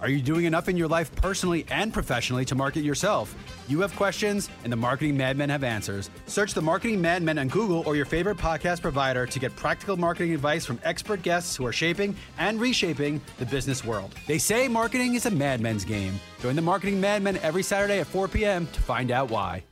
Are you doing enough in your life personally and professionally to market yourself? You have questions, and the Marketing Madmen have answers. Search the Marketing Madmen on Google or your favorite podcast provider to get practical marketing advice from expert guests who are shaping and reshaping the business world. They say marketing is a madmen's game. Join the Marketing Madmen every Saturday at 4 p.m. to find out why.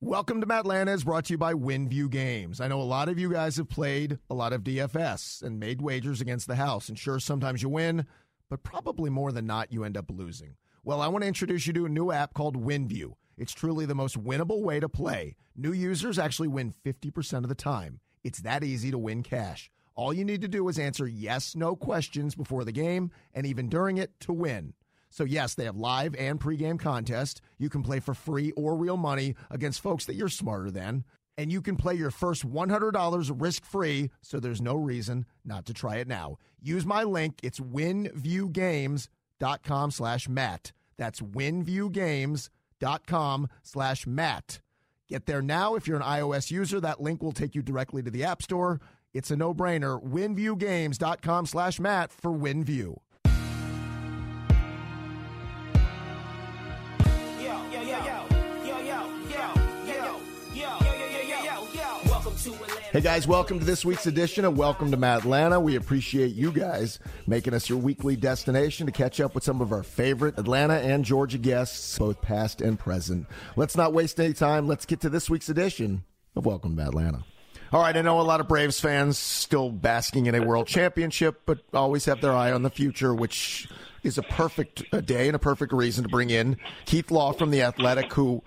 Welcome to is brought to you by WinView Games. I know a lot of you guys have played a lot of DFS and made wagers against the house. And sure, sometimes you win, but probably more than not, you end up losing. Well, I want to introduce you to a new app called WinView. It's truly the most winnable way to play. New users actually win 50% of the time. It's that easy to win cash. All you need to do is answer yes, no questions before the game and even during it to win. So, yes, they have live and pregame contests. You can play for free or real money against folks that you're smarter than and you can play your first $100 risk free, so there's no reason not to try it now. Use my link. It's winviewgames.com slash Matt. That's winviewgames.com slash Matt. Get there now. If you're an iOS user, that link will take you directly to the App Store. It's a no brainer. Winviewgames.com slash Matt for WinView. Hey guys, welcome to this week's edition of Welcome to Atlanta. We appreciate you guys making us your weekly destination to catch up with some of our favorite Atlanta and Georgia guests, both past and present. Let's not waste any time. Let's get to this week's edition of Welcome to Atlanta. All right, I know a lot of Braves fans still basking in a world championship, but always have their eye on the future, which is a perfect day and a perfect reason to bring in Keith Law from The Athletic, who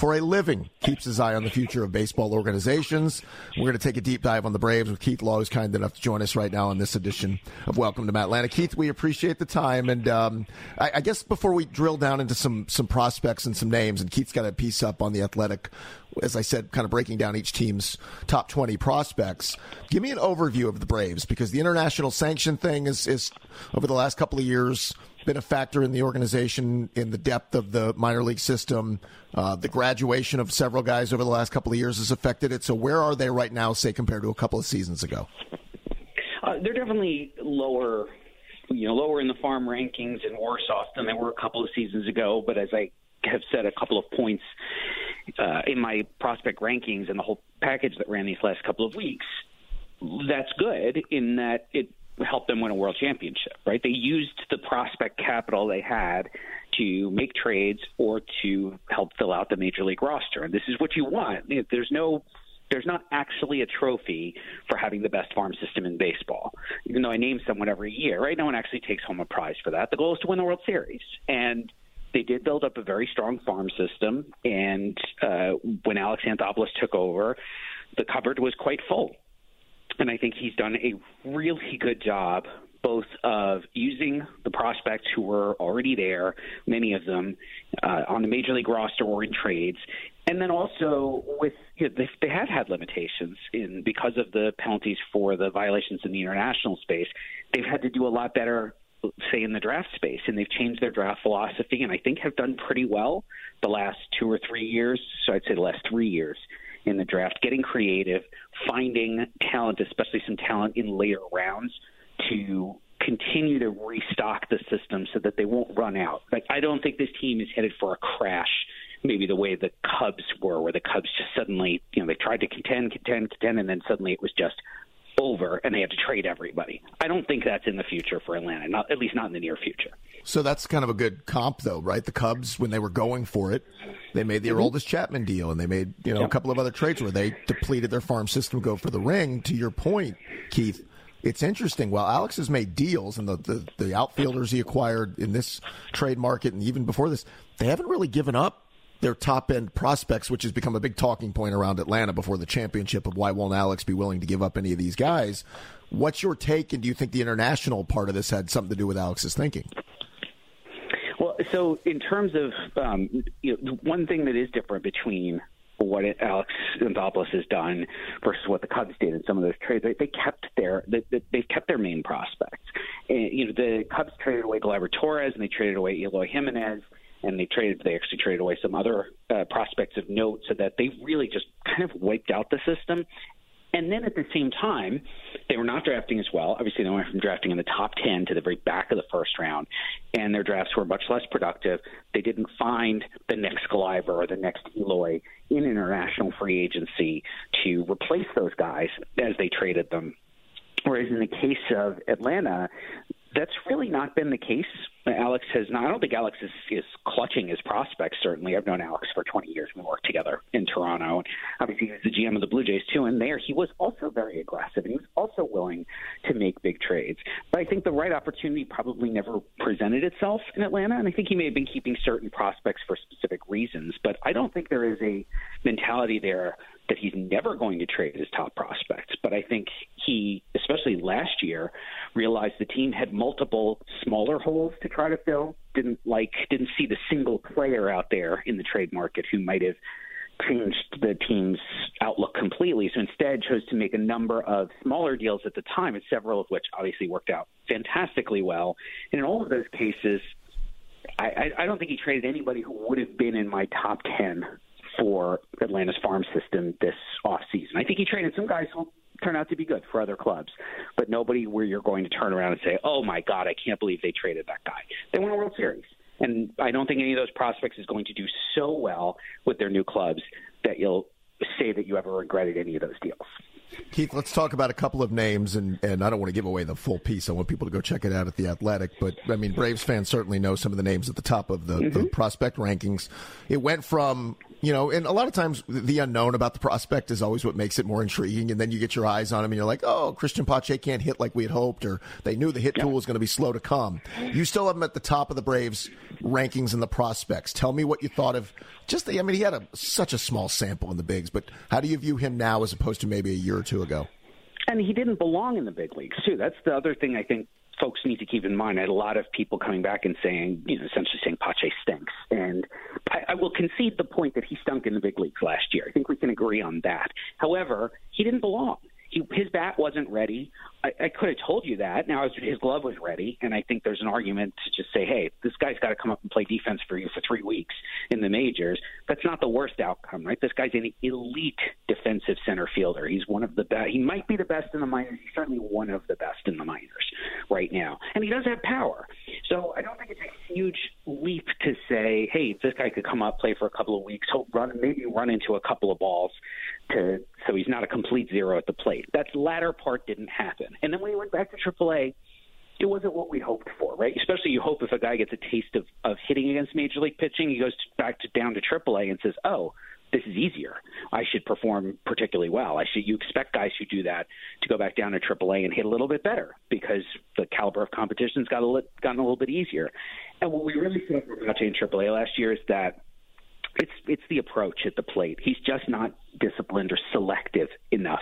for a living keeps his eye on the future of baseball organizations. We're going to take a deep dive on the Braves with Keith Law, who's kind enough to join us right now on this edition of Welcome to Atlanta. Keith, we appreciate the time, and um, I, I, guess before we drill down into some some prospects and some names, and Keith's got a piece up on the Athletic, as I said, kind of breaking down each team's top twenty prospects. Give me an overview of the Braves because the international sanction thing is is over the last couple of years been a factor in the organization in the depth of the minor league system. Uh, the graduation of several guys over the last couple of years has affected it. So where are they right now, say, compared to a couple of seasons ago? Uh, they're definitely lower, you know, lower in the farm rankings and worse off than they were a couple of seasons ago. But as I have said a couple of points uh, in my prospect rankings and the whole package that ran these last couple of weeks, that's good in that it help them win a world championship, right? They used the prospect capital they had to make trades or to help fill out the major league roster. And this is what you want. There's no there's not actually a trophy for having the best farm system in baseball. Even though I name someone every year, right? No one actually takes home a prize for that. The goal is to win the World Series. And they did build up a very strong farm system. And uh, when Alex Anthopoulos took over, the cupboard was quite full and I think he's done a really good job both of using the prospects who were already there, many of them uh, on the major league roster or in trades, and then also with you know, they, they have had limitations in because of the penalties for the violations in the international space. They've had to do a lot better say in the draft space and they've changed their draft philosophy and I think have done pretty well the last two or three years so I'd say the last three years in the draft, getting creative, finding talent, especially some talent in later rounds, to continue to restock the system so that they won't run out. Like I don't think this team is headed for a crash. Maybe the way the Cubs were, where the Cubs just suddenly, you know, they tried to contend, contend, contend, and then suddenly it was just over and they had to trade everybody. I don't think that's in the future for Atlanta, not at least not in the near future. So that's kind of a good comp, though, right? The Cubs, when they were going for it, they made the mm-hmm. Chapman deal, and they made you know a couple of other trades where they depleted their farm system to go for the ring. To your point, Keith, it's interesting. Well, Alex has made deals, and the, the, the outfielders he acquired in this trade market, and even before this, they haven't really given up their top end prospects, which has become a big talking point around Atlanta before the championship of why won't Alex be willing to give up any of these guys. What's your take, and do you think the international part of this had something to do with Alex's thinking? So in terms of um, you know, one thing that is different between what Alex Anthopoulos has done versus what the Cubs did in some of those trades. They, they kept their they, they've kept their main prospects. And, you know, the Cubs traded away Gleyber Torres and they traded away Eloy Jimenez and they traded. They actually traded away some other uh, prospects of note, so that they really just kind of wiped out the system. And then at the same time, they were not drafting as well. Obviously, they went from drafting in the top 10 to the very back of the first round, and their drafts were much less productive. They didn't find the next Gleyber or the next Eloy in international free agency to replace those guys as they traded them. Whereas in the case of Atlanta, that's really not been the case. Alex has not. I don't think Alex is, is clutching his prospects. Certainly, I've known Alex for 20 years. We worked together in Toronto, and obviously he was the GM of the Blue Jays too. And there, he was also very aggressive, and he was also willing to make big trades. But I think the right opportunity probably never presented itself in Atlanta, and I think he may have been keeping certain prospects for specific reasons. But I don't think there is a mentality there that he's never going to trade his top prospects. But I think he, especially last year, realized the team had multiple smaller holes to try to fill. Didn't like didn't see the single player out there in the trade market who might have changed the team's outlook completely. So instead chose to make a number of smaller deals at the time, and several of which obviously worked out fantastically well. And in all of those cases, I, I, don't think he traded anybody who would have been in my top ten for Atlanta's farm system this offseason. I think he traded some guys who turn out to be good for other clubs, but nobody where you're going to turn around and say, "Oh my God, I can't believe they traded that guy." They won a World Series, and I don't think any of those prospects is going to do so well with their new clubs that you'll say that you ever regretted any of those deals. Keith, let's talk about a couple of names, and, and I don't want to give away the full piece. I want people to go check it out at the Athletic. But I mean, Braves fans certainly know some of the names at the top of the, mm-hmm. the prospect rankings. It went from you know, and a lot of times the unknown about the prospect is always what makes it more intriguing. And then you get your eyes on him, and you're like, oh, Cristian Pache can't hit like we had hoped, or they knew the hit tool was going to be slow to come. You still have him at the top of the Braves rankings and the prospects. Tell me what you thought of just the. I mean, he had a, such a small sample in the bigs, but how do you view him now as opposed to maybe a year or two ago? And he didn't belong in the big leagues too. That's the other thing I think folks need to keep in mind. I had a lot of people coming back and saying, you know, essentially saying Pache stinks. And I, I will concede the point that he stunk in the big leagues last year. I think we can agree on that. However, he didn't belong he, his bat wasn't ready. I, I could have told you that. Now his glove was ready, and I think there's an argument to just say, hey, this guy's got to come up and play defense for you for three weeks in the majors. That's not the worst outcome, right? This guy's an elite defensive center fielder. He's one of the best. He might be the best in the minors. He's certainly one of the best in the minors right now, and he does have power. So I don't think it's a huge leap to say, hey, this guy could come up, play for a couple of weeks, hope run, maybe run into a couple of balls to so he's not a complete zero at the plate. That latter part didn't happen. And then when he went back to AAA, it wasn't what we hoped for, right? Especially you hope if a guy gets a taste of, of hitting against major league pitching, he goes back to down to AAA and says, "Oh, this is easier. I should perform particularly well. I should. You expect guys who do that to go back down to AAA and hit a little bit better because the caliber of competition's got a gotten a little bit easier. And what we really saw in AAA last year is that it's it's the approach at the plate. He's just not disciplined or selective enough.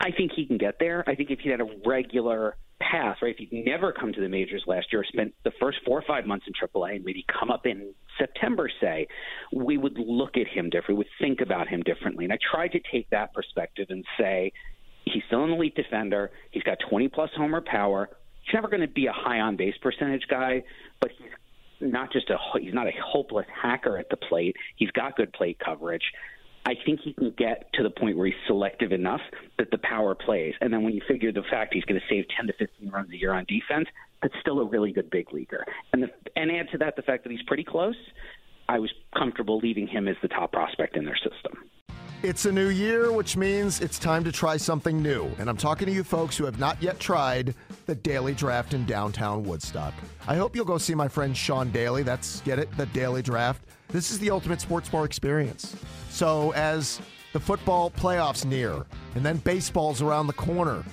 I think he can get there. I think if he had a regular path, right? If he'd never come to the majors last year, spent the first four or five months in AAA, and maybe come up in September, say, we would look at him differently, we would think about him differently. And I tried to take that perspective and say, he's still an elite defender. He's got 20 plus homer power. He's never going to be a high on base percentage guy, but he's not just a he's not a hopeless hacker at the plate. He's got good plate coverage. I think he can get to the point where he's selective enough that the power plays. And then when you figure the fact he's going to save 10 to 15 runs a year on defense, that's still a really good big leaguer. And the, and add to that the fact that he's pretty close. I was comfortable leaving him as the top prospect in their system. It's a new year, which means it's time to try something new. And I'm talking to you folks who have not yet tried the Daily Draft in downtown Woodstock. I hope you'll go see my friend Sean Daly. That's, get it, the Daily Draft. This is the ultimate sports bar experience. So, as the football playoffs near, and then baseball's around the corner,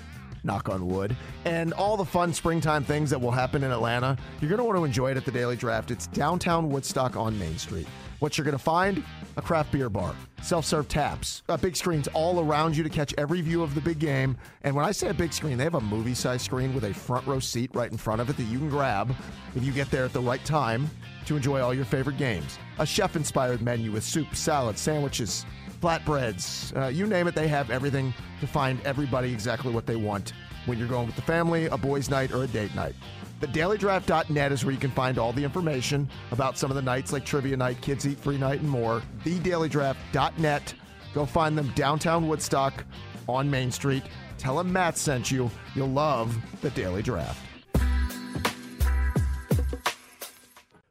knock on wood, and all the fun springtime things that will happen in Atlanta, you're going to want to enjoy it at the Daily Draft. It's downtown Woodstock on Main Street. What you're going to find? A craft beer bar, self serve taps, uh, big screens all around you to catch every view of the big game. And when I say a big screen, they have a movie size screen with a front row seat right in front of it that you can grab if you get there at the right time to enjoy all your favorite games. A chef inspired menu with soup, salad, sandwiches, flatbreads, uh, you name it, they have everything to find everybody exactly what they want when you're going with the family, a boys' night, or a date night. TheDailyDraft.net is where you can find all the information about some of the nights like Trivia Night, Kids Eat Free Night, and more. TheDailyDraft.net. Go find them downtown Woodstock on Main Street. Tell them Matt sent you. You'll love the Daily Draft.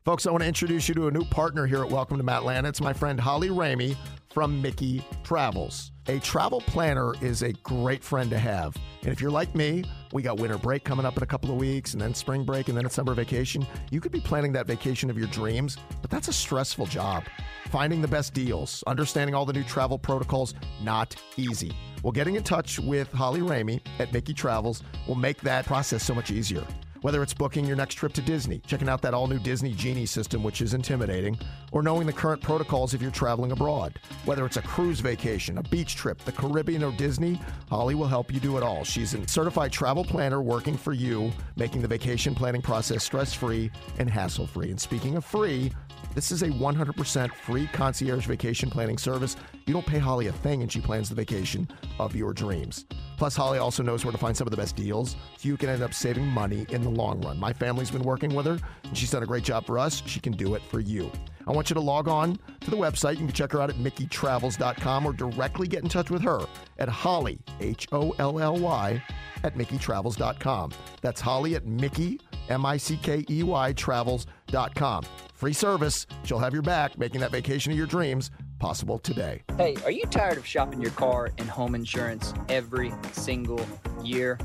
Folks, I want to introduce you to a new partner here at Welcome to Matlanta. It's my friend Holly Ramey from Mickey Travels. A travel planner is a great friend to have. And if you're like me, we got winter break coming up in a couple of weeks, and then spring break, and then a summer vacation. You could be planning that vacation of your dreams, but that's a stressful job. Finding the best deals, understanding all the new travel protocols, not easy. Well, getting in touch with Holly Ramey at Mickey Travels will make that process so much easier. Whether it's booking your next trip to Disney, checking out that all new Disney Genie system, which is intimidating, or knowing the current protocols if you're traveling abroad. Whether it's a cruise vacation, a beach trip, the Caribbean, or Disney, Holly will help you do it all. She's a certified travel planner working for you, making the vacation planning process stress free and hassle free. And speaking of free, this is a 100% free concierge vacation planning service. You don't pay Holly a thing, and she plans the vacation of your dreams. Plus, Holly also knows where to find some of the best deals, so you can end up saving money in the long run. My family's been working with her, and she's done a great job for us. She can do it for you. I want you to log on to the website. You can check her out at MickeyTravels.com or directly get in touch with her at Holly, H O L L Y, at MickeyTravels.com. That's Holly at Mickey, M I C K E Y, travels.com. Free service. She'll have your back, making that vacation of your dreams possible today. Hey, are you tired of shopping your car and home insurance every single year?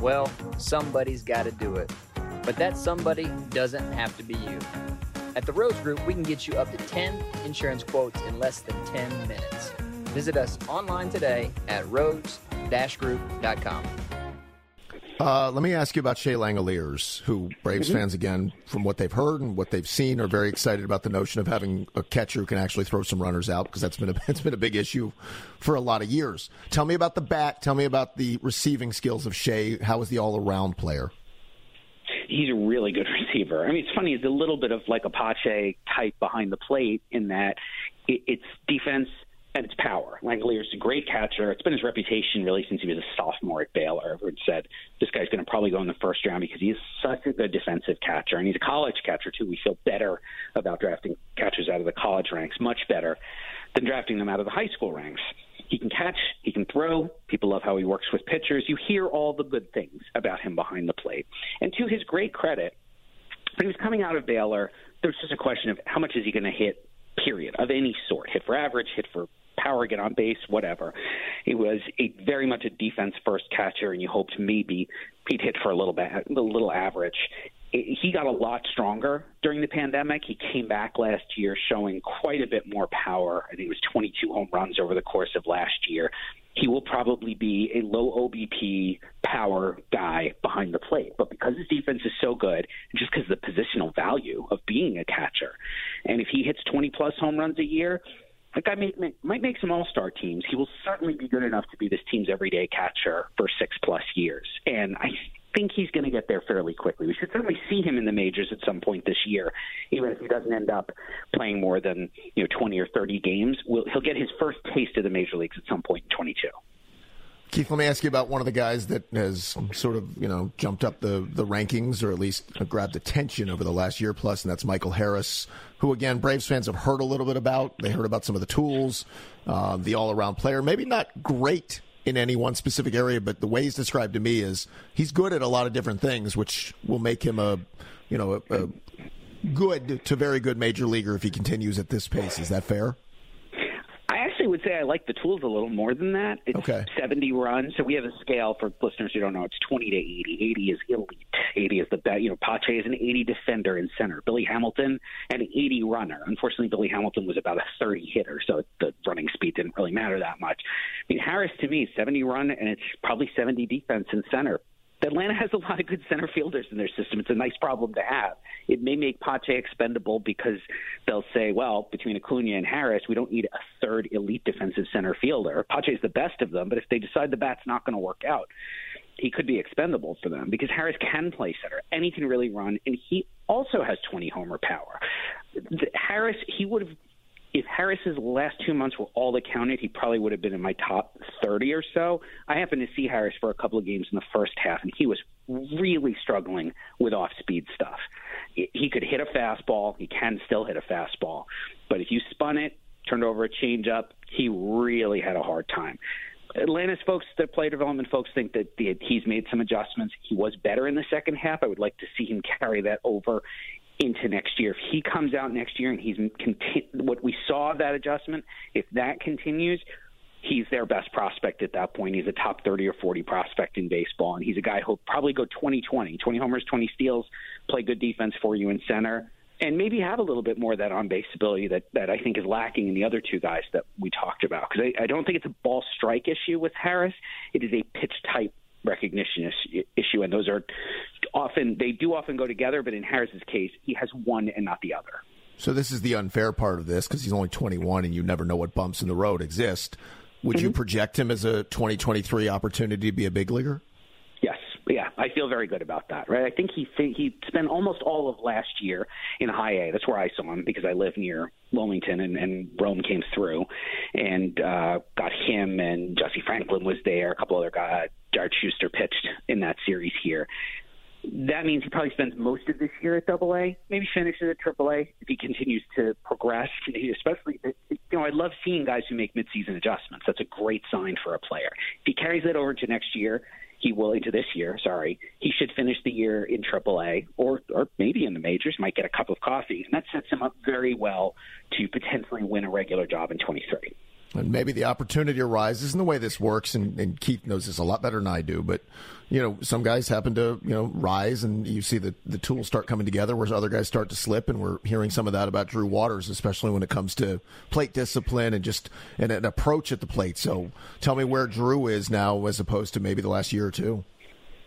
Well, somebody's got to do it. But that somebody doesn't have to be you. At the Rose Group, we can get you up to 10 insurance quotes in less than 10 minutes. Visit us online today at rose-group.com. Uh, let me ask you about Shea Langeliers, who Braves mm-hmm. fans, again, from what they've heard and what they've seen, are very excited about the notion of having a catcher who can actually throw some runners out because that's been a, it's been a big issue for a lot of years. Tell me about the bat. Tell me about the receiving skills of Shea. How is the all around player? He's a really good receiver. I mean, it's funny. He's a little bit of like a Pache type behind the plate in that it's defense – and it's power. Langeliers is a great catcher. It's been his reputation really since he was a sophomore at Baylor. Everyone said this guy's going to probably go in the first round because he is such a good defensive catcher, and he's a college catcher too. We feel better about drafting catchers out of the college ranks, much better than drafting them out of the high school ranks. He can catch, he can throw. People love how he works with pitchers. You hear all the good things about him behind the plate. And to his great credit, when he was coming out of Baylor, there was just a question of how much is he going to hit period of any sort hit for average hit for power, get on base, whatever. He was a very much a defense first catcher, and you hoped maybe he'd hit for a little bit, a little average. He got a lot stronger during the pandemic. He came back last year showing quite a bit more power. I think it was 22 home runs over the course of last year. He will probably be a low OBP power guy behind the plate. But because his defense is so good, just because of the positional value of being a catcher, and if he hits 20 plus home runs a year, that guy may, may, might make some all star teams. He will certainly be good enough to be this team's everyday catcher for six plus years. And I think he's going to get there fairly quickly. We should certainly see him in the majors at some point this year, even if he doesn't end up playing more than you know 20 or 30 games. We'll, he'll get his first taste of the major leagues at some point in 22. Keith, let me ask you about one of the guys that has sort of, you know, jumped up the, the rankings or at least grabbed attention over the last year plus, and that's Michael Harris, who, again, Braves fans have heard a little bit about. They heard about some of the tools, uh, the all around player. Maybe not great in any one specific area, but the way he's described to me is he's good at a lot of different things, which will make him a, you know, a, a good to very good major leaguer if he continues at this pace. Is that fair? Would say I like the tools a little more than that. It's okay. 70 runs. So we have a scale for listeners who don't know. It's 20 to 80. 80 is elite. 80 is the best. You know, Pache is an 80 defender in center. Billy Hamilton, an 80 runner. Unfortunately, Billy Hamilton was about a 30 hitter, so the running speed didn't really matter that much. I mean, Harris to me, 70 run, and it's probably 70 defense in center. Atlanta has a lot of good center fielders in their system. It's a nice problem to have. It may make Pache expendable because they'll say, well, between Acuna and Harris, we don't need a third elite defensive center fielder. Pache is the best of them, but if they decide the bat's not going to work out, he could be expendable for them because Harris can play center and he can really run, and he also has 20 homer power. Harris, he would have if Harris's last two months were all accounted, he probably would have been in my top 30 or so. I happened to see Harris for a couple of games in the first half, and he was really struggling with off speed stuff. He could hit a fastball. He can still hit a fastball. But if you spun it, turned over a changeup, he really had a hard time. Atlanta's folks, the player development folks, think that the, he's made some adjustments. He was better in the second half. I would like to see him carry that over into next year. If he comes out next year and he's conti- what we saw that adjustment, if that continues, he's their best prospect at that point. He's a top 30 or 40 prospect in baseball, and he's a guy who'll probably go 20 20, 20 homers, 20 steals, play good defense for you in center, and maybe have a little bit more of that on base ability that, that I think is lacking in the other two guys that we talked about. Because I, I don't think it's a ball strike issue with Harris, it is a pitch type recognition issue, and those are often they do often go together. But in Harris's case, he has one and not the other. So this is the unfair part of this because he's only 21 and you never know what bumps in the road exist. Would mm-hmm. you project him as a 2023 opportunity to be a big leaguer? Yes, yeah, I feel very good about that. Right, I think he he spent almost all of last year in High A. That's where I saw him because I live near Wilmington, and, and Rome came through and uh, got him, and Jesse Franklin was there. A couple other guys, Jared Shuster pitched in that series here that means he probably spends most of this year at Double A, maybe finishes at Triple A if he continues to progress. Especially, you know, I love seeing guys who make midseason adjustments. That's a great sign for a player. If he carries that over to next year, he will into this year. Sorry, he should finish the year in Triple A or or maybe in the majors. Might get a cup of coffee, and that sets him up very well to potentially win a regular job in 23 and maybe the opportunity arises and the way this works and, and, keith knows this a lot better than i do but you know some guys happen to you know rise and you see the, the tools start coming together whereas other guys start to slip and we're hearing some of that about drew waters especially when it comes to plate discipline and just an, an approach at the plate. So tell me where drew is now as opposed to maybe the last year or two.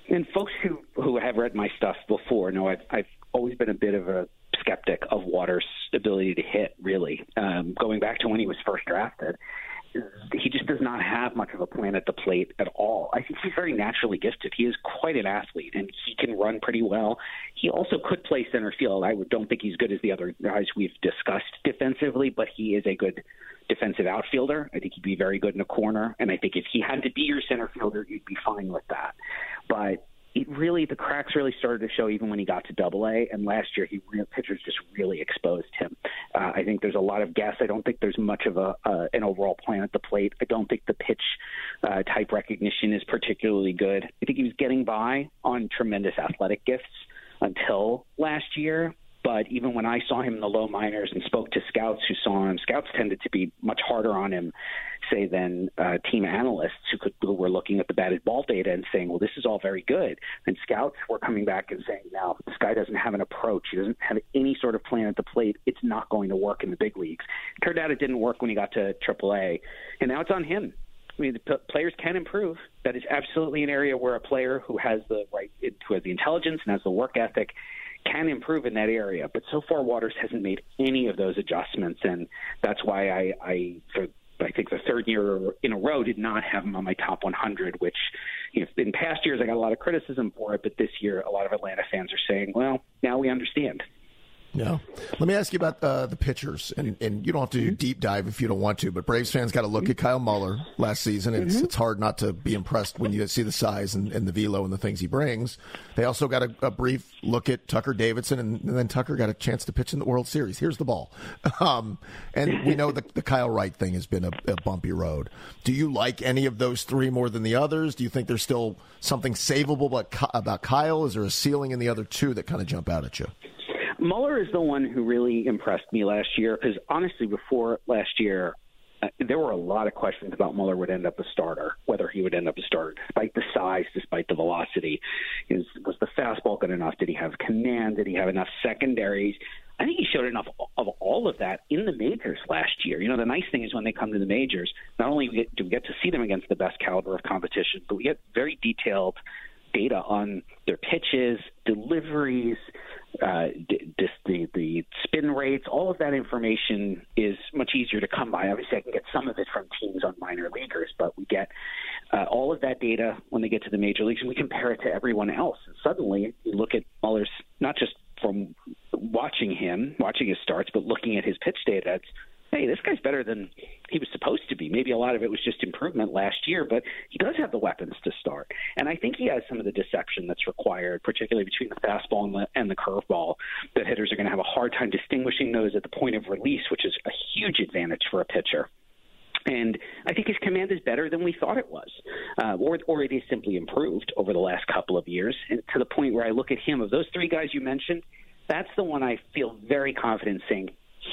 And folks who who have read my stuff before know i've, I've always been a bit of a skeptic of Waters' ability to hit, really. Um, going back to when he was first drafted, he just does not have much of a plan at the plate at all. I think he's very naturally gifted. He is quite an athlete, and he can run pretty well. He also could play center field. I don't think he's good as the other guys we've discussed defensively, but he is a good defensive outfielder. I think he'd be very good in a corner, and I think if he had to be your center fielder, you'd be fine with that. But it really the cracks really started to show even when he got to Double A, and last year he pitchers just really exposed him. Uh, I think there's a lot of guess. I don't think there's much of a uh, an overall plan at the plate. I don't think the pitch uh, type recognition is particularly good. I think he was getting by on tremendous athletic gifts until last year. But even when I saw him in the low minors and spoke to scouts who saw him, scouts tended to be much harder on him, say, than uh, team analysts who, could, who were looking at the batted ball data and saying, well, this is all very good. And scouts were coming back and saying, now, this guy doesn't have an approach. He doesn't have any sort of plan at the plate. It's not going to work in the big leagues. It turned out it didn't work when he got to AAA. And now it's on him. I mean, the p- players can improve. That is absolutely an area where a player who has the right, who has the intelligence and has the work ethic can improve in that area. But so far, Waters hasn't made any of those adjustments, and that's why I, I for I think the third year in a row did not have him on my top 100, which you know, in past years I got a lot of criticism for it, but this year a lot of Atlanta fans are saying, well, now we understand. Yeah. Let me ask you about uh, the pitchers, and, and you don't have to do mm-hmm. deep dive if you don't want to, but Braves fans got to look at Kyle Muller last season. It's, mm-hmm. it's hard not to be impressed when you see the size and, and the velo and the things he brings. They also got a, a brief look at Tucker Davidson, and, and, then Tucker got a chance to pitch in the World Series. Here's the ball. Um, and we know the, the Kyle Wright thing has been a, a bumpy road. Do you like any of those three more than the others? Do you think there's still something savable about, about Kyle? Is there a ceiling in the other two that kind of jump out at you? Muller is the one who really impressed me last year because honestly, before last year, uh, there were a lot of questions about Muller would end up a starter, whether he would end up a starter, despite the size, despite the velocity. Is was the fastball good enough? Did he have command? Did he have enough secondaries? I think he showed enough of all of that in the majors last year. You know, the nice thing is when they come to the majors, not only do we get to see them against the best caliber of competition, but we get very detailed data on their pitches, deliveries, uh, the the spin rates, all of that information is much easier to come by. Obviously, I can get some of it from teams on minor leaguers, but we get uh, all of that data when they get to the major leagues, and we compare it to everyone else. And suddenly, you look at Muller's not just from watching him, watching his starts, but looking at his pitch data. It's hey, this guy's better than he was supposed to be. Maybe a lot of it was just improvement last year, but he does have the weapons to start. And I think he has some of the deception that's required, particularly between the fastball and the, and the curveball, that hitters are going to have a hard time distinguishing those at the point of release, which is a huge advantage for a pitcher. And I think his command is better than we thought it was, uh, or or it is simply improved over the last couple of years, and to the point where I look at him of those three guys you mentioned, that's the one I feel very confident saying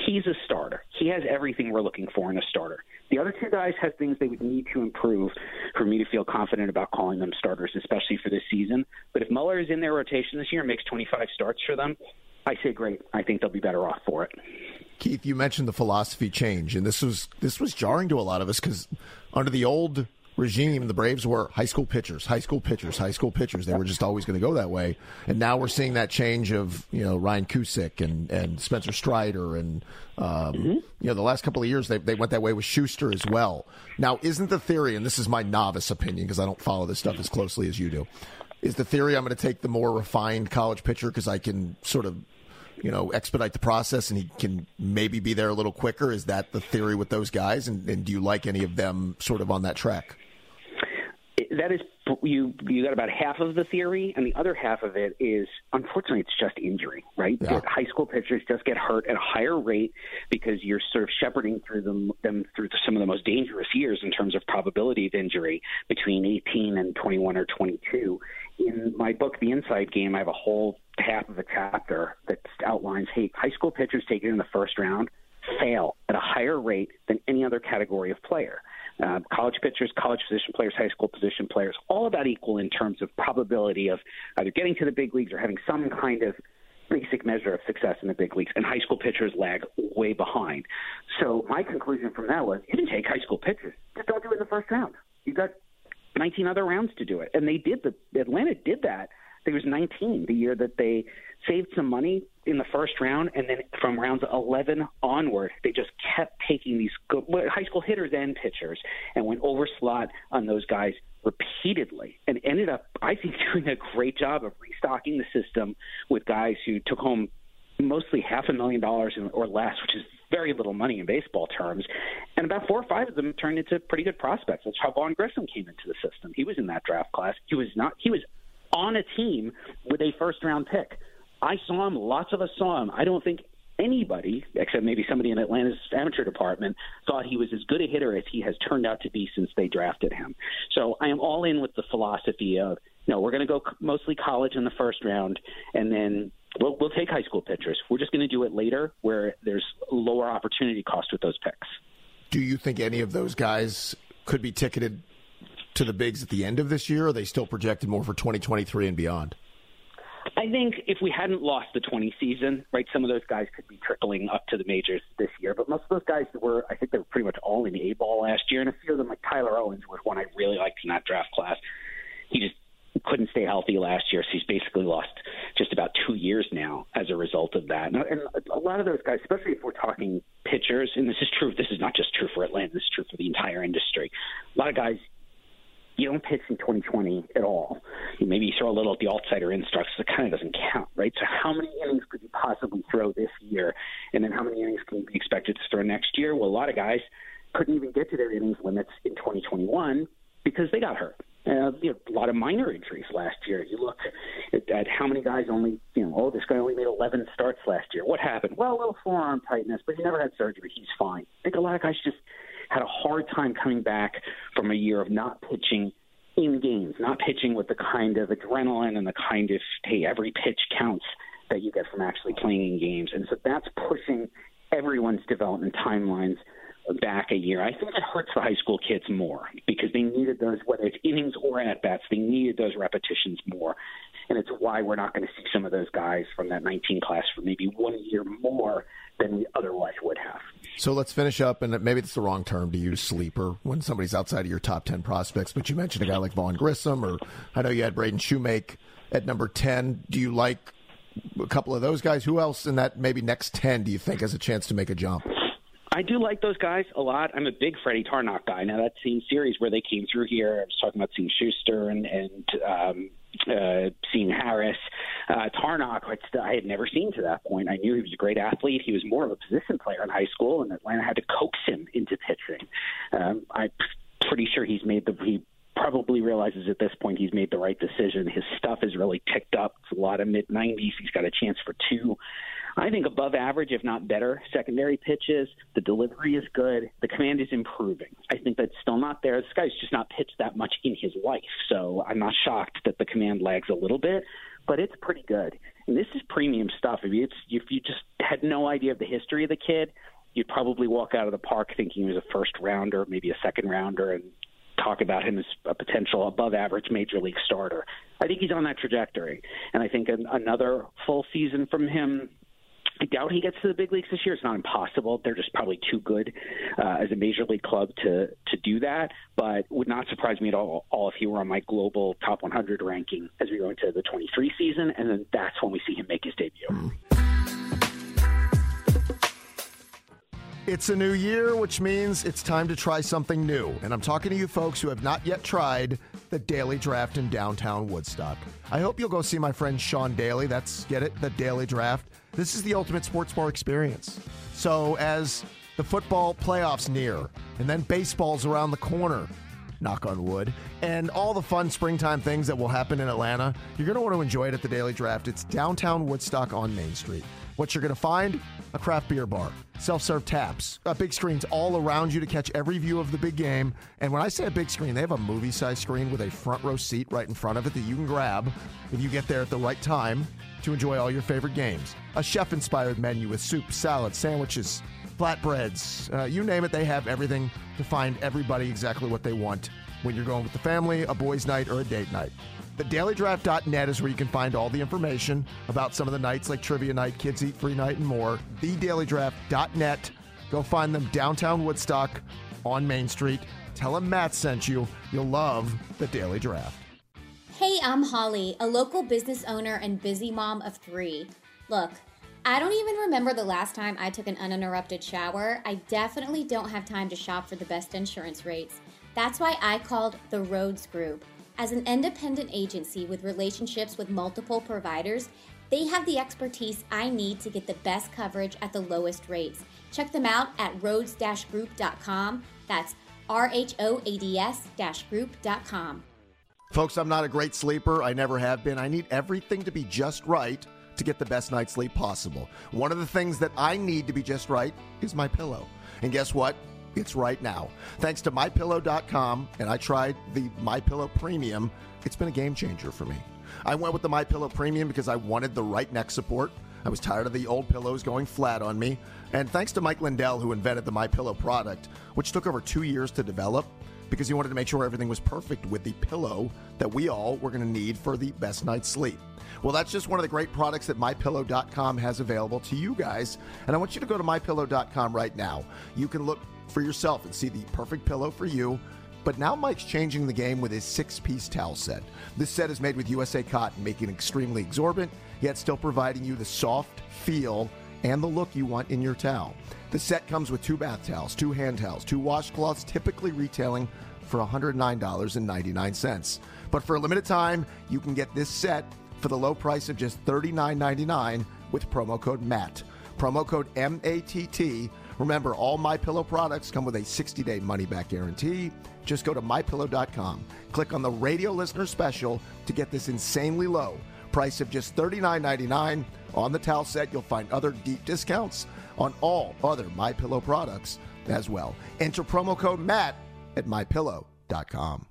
he's a starter. He has everything we're looking for in a starter. The other two guys have things they would need to improve for me to feel confident about calling them starters, especially for this season. But if Muller is in their rotation this year and makes 25 starts for them, I say great. I think they'll be better off for it. Keith, you mentioned the philosophy change, and this was this was jarring to a lot of us because under the old regime, the Braves were high school pitchers, high school pitchers, high school pitchers. They were just always going to go that way. And now we're seeing that change of you know Ryan Cusick and, and Spencer Strider and um, mm-hmm. you know the last couple of years they they went that way with Shuster as well. Now, isn't the theory, and this is my novice opinion because I don't follow this stuff as closely as you do, is the theory I'm going to take the more refined college pitcher because I can sort of you know, expedite the process and he can maybe be there a little quicker? Is that the theory with those guys? And, and do you like any of them sort of on that track? That is you you got about half of the theory and the other half of it is unfortunately it's just injury right? Yeah. high school pitchers just get hurt at a higher rate because you're sort of shepherding through them them through some of the most dangerous years in terms of probability of injury between 18 and 21 or 22 in my book the inside game i have a whole half of a chapter that outlines hey high school pitchers taken in the first round fail at a higher rate than any other category of player uh, college pitchers, college position players, high school position players, all about equal in terms of probability of either getting to the big leagues or having some kind of basic measure of success in the big leagues. And high school pitchers lag way behind. So my conclusion from that was you can take high school pitchers, just don't do it in the first round. You've got 19 other rounds to do it, and they did. The Atlanta did that. It was 19 the year that they saved some money in the first round, and then from rounds 11 onward, they just kept taking these good, high school hitters and pitchers and went over slot on those guys repeatedly and ended up, I think, doing a great job of restocking the system with guys who took home mostly half a million dollars or less, which is very little money in baseball terms. And about four or five of them turned into pretty good prospects. That's how Vaughn Grissom came into the system. He was in that draft class. He was not. He was on a team with a first round pick. I saw him. Lots of us saw him. I don't think anybody, except maybe somebody in Atlanta's amateur department, thought he was as good a hitter as he has turned out to be since they drafted him. So I am all in with the philosophy of no, we're going to go mostly college in the first round, and then we'll, we'll take high school pitchers. We're just going to do it later, where there's lower opportunity cost with those picks. Do you think any of those guys could be ticketed to the bigs at the end of this year? Or are they still projected more for 2023 and beyond? I think if we hadn't lost the 20 season, right, some of those guys could be trickling up to the majors this year. But most of those guys were, I think they were pretty much all in A ball last year. And a few of them, like Tyler Owens, was one I really liked in that draft class. He just couldn't stay healthy last year, so he's basically lost just about two years now as a result of that. And, and a lot of those guys, especially if we're talking pitchers, and this is true, this is not just true for Atlanta, this is true for the entire industry. A lot of guys you don't pitch in 2020 at all. Maybe you throw a little at the outsider instructs, so it kind of doesn't count, right? So how many innings could you possibly throw this year, and then how many innings can you be expected to throw next year? Well, a lot of guys couldn't even get to their innings limits in 2021 because they got hurt. Uh, you know, a lot of minor injuries last year. You look at, at how many guys only, you know, oh, this guy only made 11 starts last year. What happened? Well, a little forearm tightness, but he never had surgery. He's fine. I think a lot of guys just had a hard time coming back from a year of not pitching in games, not pitching with the kind of adrenaline and the kind of, hey, every pitch counts that you get from actually playing in games. And so that's pushing everyone's development timelines back a year. I think it hurts the high school kids more because they needed those, whether it's innings or at bats, they needed those repetitions more. And it's why we're not going to see some of those guys from that 19 class for maybe one year more than we otherwise would have. So let's finish up, and maybe it's the wrong term to use sleeper when somebody's outside of your top 10 prospects, but you mentioned a guy like Vaughn Grissom, or I know you had Braden Shewmake at number 10. Do you like a couple of those guys? Who else in that maybe next 10 do you think has a chance to make a jump? I do like those guys a lot. I'm a big Freddie Tarnok guy. Now that same series where they came through here, I was talking about seeing Shuster and and um, uh, seeing Harris, uh, Tarnok, which I had never seen to that point. I knew he was a great athlete. He was more of a position player in high school, and Atlanta had to coax him into pitching. Um, I'm pretty sure he's made the he probably realizes at this point he's made the right decision. His stuff is really ticked up. It's a lot of mid 90s. He's got a chance for two. I think above average, if not better, secondary pitches. The delivery is good. The command is improving. I think that's still not there. This guy's just not pitched that much in his life, so I'm not shocked that the command lags a little bit, but it's pretty good. And this is premium stuff. If you, it's, if you just had no idea of the history of the kid, you'd probably walk out of the park thinking he was a first rounder, maybe a second rounder, and talk about him as a potential above average major league starter. I think he's on that trajectory. And I think an, another full season from him I doubt he gets to the big leagues this year. It's not impossible. They're just probably too good uh, as a major league club to to do that. But would not surprise me at all, all if he were on my global top 100 ranking as we go into the 23 season, and then that's when we see him make his debut. It's a new year, which means it's time to try something new. And I'm talking to you folks who have not yet tried the Daily Draft in downtown Woodstock. I hope you'll go see my friend Sean Daly. That's, get it, the Daily Draft. This is the ultimate sports bar experience. So, as the football playoffs near, and then baseball's around the corner, knock on wood, and all the fun springtime things that will happen in Atlanta, you're going to want to enjoy it at the Daily Draft. It's downtown Woodstock on Main Street. What you're going to find? A craft beer bar, self serve taps, uh, big screens all around you to catch every view of the big game. And when I say a big screen, they have a movie size screen with a front row seat right in front of it that you can grab if you get there at the right time to enjoy all your favorite games. A chef inspired menu with soup, salad, sandwiches, flatbreads, uh, you name it, they have everything to find everybody exactly what they want when you're going with the family, a boys' night, or a date night. TheDailyDraft.net is where you can find all the information about some of the nights like Trivia Night, Kids Eat Free Night, and more. The TheDailyDraft.net. Go find them downtown Woodstock on Main Street. Tell them Matt sent you. You'll love the Daily Draft. Hey, I'm Holly, a local business owner and busy mom of three. Look, I don't even remember the last time I took an uninterrupted shower. I definitely don't have time to shop for the best insurance rates. That's why I called the Rhoads Group. As an independent agency with relationships with multiple providers, they have the expertise I need to get the best coverage at the lowest rates. Check them out at rhoads group.com. That's R H O A D S group.com. Folks, I'm not a great sleeper. I never have been. I need everything to be just right to get the best night's sleep possible. One of the things that I need to be just right is my pillow. And guess what? It's right now. Thanks to mypillow.com, and I tried the MyPillow Premium. It's been a game changer for me. I went with the MyPillow Premium because I wanted the right neck support. I was tired of the old pillows going flat on me. And thanks to Mike Lindell, who invented the MyPillow product, which took over two years to develop, because he wanted to make sure everything was perfect with the pillow that we all were going to need for the best night's sleep. Well, that's just one of the great products that mypillow.com has available to you guys. And I want you to go to mypillow.com right now. You can look for yourself and see the perfect pillow for you. But now Mike's changing the game with his six piece towel set. This set is made with USA cotton, making it extremely exorbitant, yet still providing you the soft feel and the look you want in your towel. The set comes with two bath towels, two hand towels, two washcloths, typically retailing for $109.99. But for a limited time, you can get this set for the low price of just $39.99 with promo code MATT. Promo code MATT Remember, all My Pillow products come with a 60-day money-back guarantee. Just go to mypillow.com. Click on the radio listener special to get this insanely low price of just $39.99 on the towel set. You'll find other deep discounts on all other My Pillow products as well. Enter promo code MATT at mypillow.com.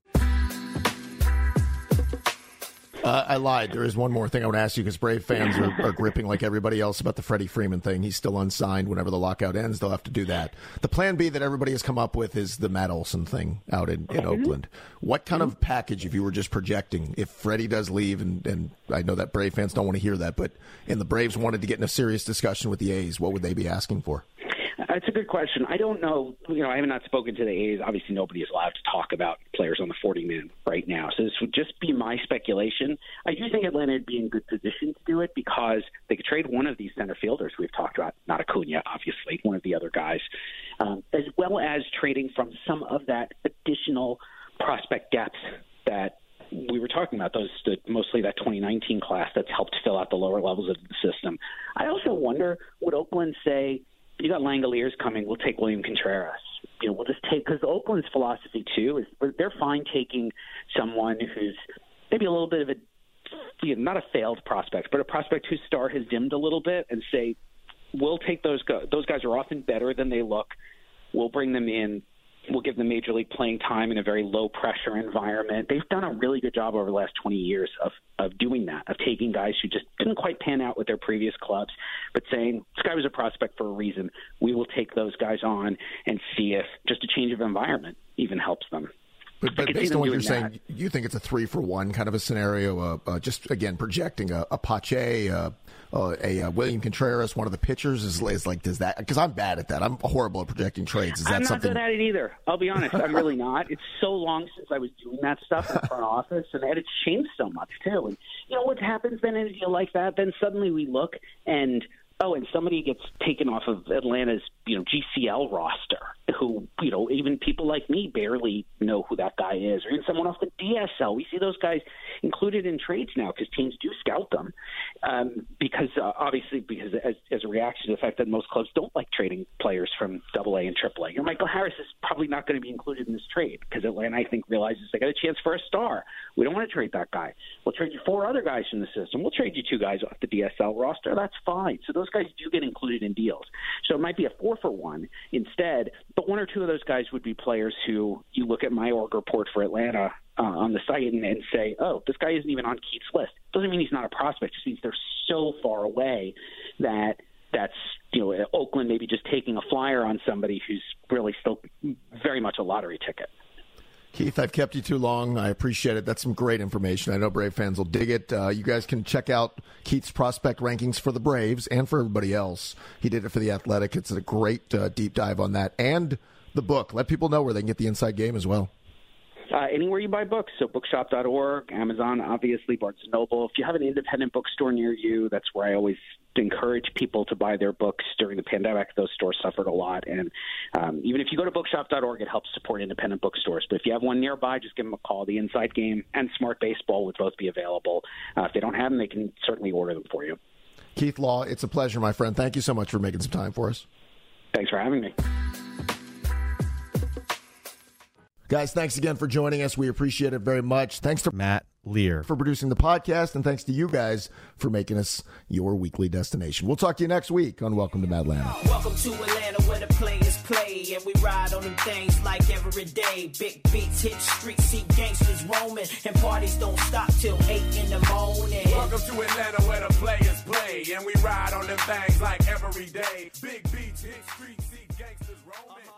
Uh, I lied. There is one more thing I want to ask you because Brave fans are, are, gripping like everybody else about the Freddie Freeman thing. He's still unsigned. Whenever the lockout ends, they'll have to do that. The plan B that everybody has come up with is the Matt Olson thing out in, in mm-hmm. Oakland. What kind mm-hmm. of package, if you were just projecting, if Freddie does leave, and, and I know that Brave fans don't want to hear that, but and the Braves wanted to get in a serious discussion with the A's, what would they be asking for? It's a good question. I don't know. You know, I have not spoken to the A's. Obviously, nobody is allowed to talk about players on the 40 man right now. So this would just be my speculation. I do think Atlanta would be in good position to do it because they could trade one of these center fielders we've talked about, not Acuna, obviously, one of the other guys, um, as well as trading from some of that additional prospect depth that we were talking about those the, mostly that 2019 class that's helped fill out the lower levels of the system. I also wonder would Oakland say you got Langeliers coming, we'll take William Contreras. You know, we'll just take because Oakland's philosophy too is they're fine taking someone who's maybe a little bit of a you know, not a failed prospect, but a prospect whose star has dimmed a little bit, and say we'll take those guys. Those guys are often better than they look. We'll bring them in will give them major league playing time in a very low pressure environment. They've done a really good job over the last 20 years of of doing that, of taking guys who just didn't quite pan out with their previous clubs, but saying this guy was a prospect for a reason. We will take those guys on and see if just a change of environment even helps them. But, but based on what you're saying, you think it's a three for one kind of a scenario. Uh, uh, just again projecting a, a Pache, uh, uh a, a, William Contreras, one of the pitchers is, is like does that? Because I'm bad at that. I'm horrible at projecting trades. Is that something? I'm not something? good at it either. I'll be honest. I'm really not. It's so long since I was doing that stuff in the front office, and it's changed so much too. And you know what happens then in a deal like that? Then suddenly we look and oh, and somebody gets taken off of Atlanta's you know GCL roster, who you know even people like me barely know who that guy is, or even someone off the DSL. We see those guys included in trades now because teams do scout them, um, because uh, obviously because as, as a reaction to the fact that most clubs don't like trading players from Double A and Triple A. You know, Michael Harris is probably not going to be included in this trade because Atlanta I think realizes they got a chance for a star. We don't want to trade that guy. We'll trade you four other guys from the system. We'll trade you two guys off the DSL roster. That's fine. So those those guys do get included in deals. So it might be a four for one instead, but one or two of those guys would be players who you look at my org report for Atlanta uh, on the site and, and say, oh, this guy isn't even on Keith's list. Doesn't mean he's not a prospect. Just means they're so far away that that's you know Oakland maybe just taking a flyer on somebody who's really still very much a lottery ticket. Keith, I've kept you too long. I appreciate it. That's some great information. I know Brave fans will dig it. Uh, you guys can check out Keith's prospect rankings for the Braves and for everybody else. He did it for the Athletic. It's a great uh, deep dive on that and the book. Let people know where they can get the inside game as well. Uh, anywhere you buy books, so bookshop.org, Amazon, obviously, Barnes & Noble. If you have an independent bookstore near you, that's where I always encourage people to buy their books during the pandemic. Those stores suffered a lot, and um, even if you go to bookshop.org, it helps support independent bookstores. But if you have one nearby, just give them a call. The Inside Game and Smart Baseball would both be available. Uh, if they don't have them, they can certainly order them for you. Keith Law, it's a pleasure, my friend. Thank you so much for making some time for us. Thanks for having me. Guys, thanks again for joining us. We appreciate it very much. Thanks to Matt Lear for producing the podcast, and thanks to you guys for making us your weekly destination. We'll talk to you next week on Welcome to Atlanta. Welcome to Atlanta, where the players play, and we ride on them things like every day. Big beats hit streets, see gangsters roaming, and parties don't stop till eight in the morning. Welcome to Atlanta, where the players play, and we ride on them things like every day. Big beats hit streets, see gangsters roaming.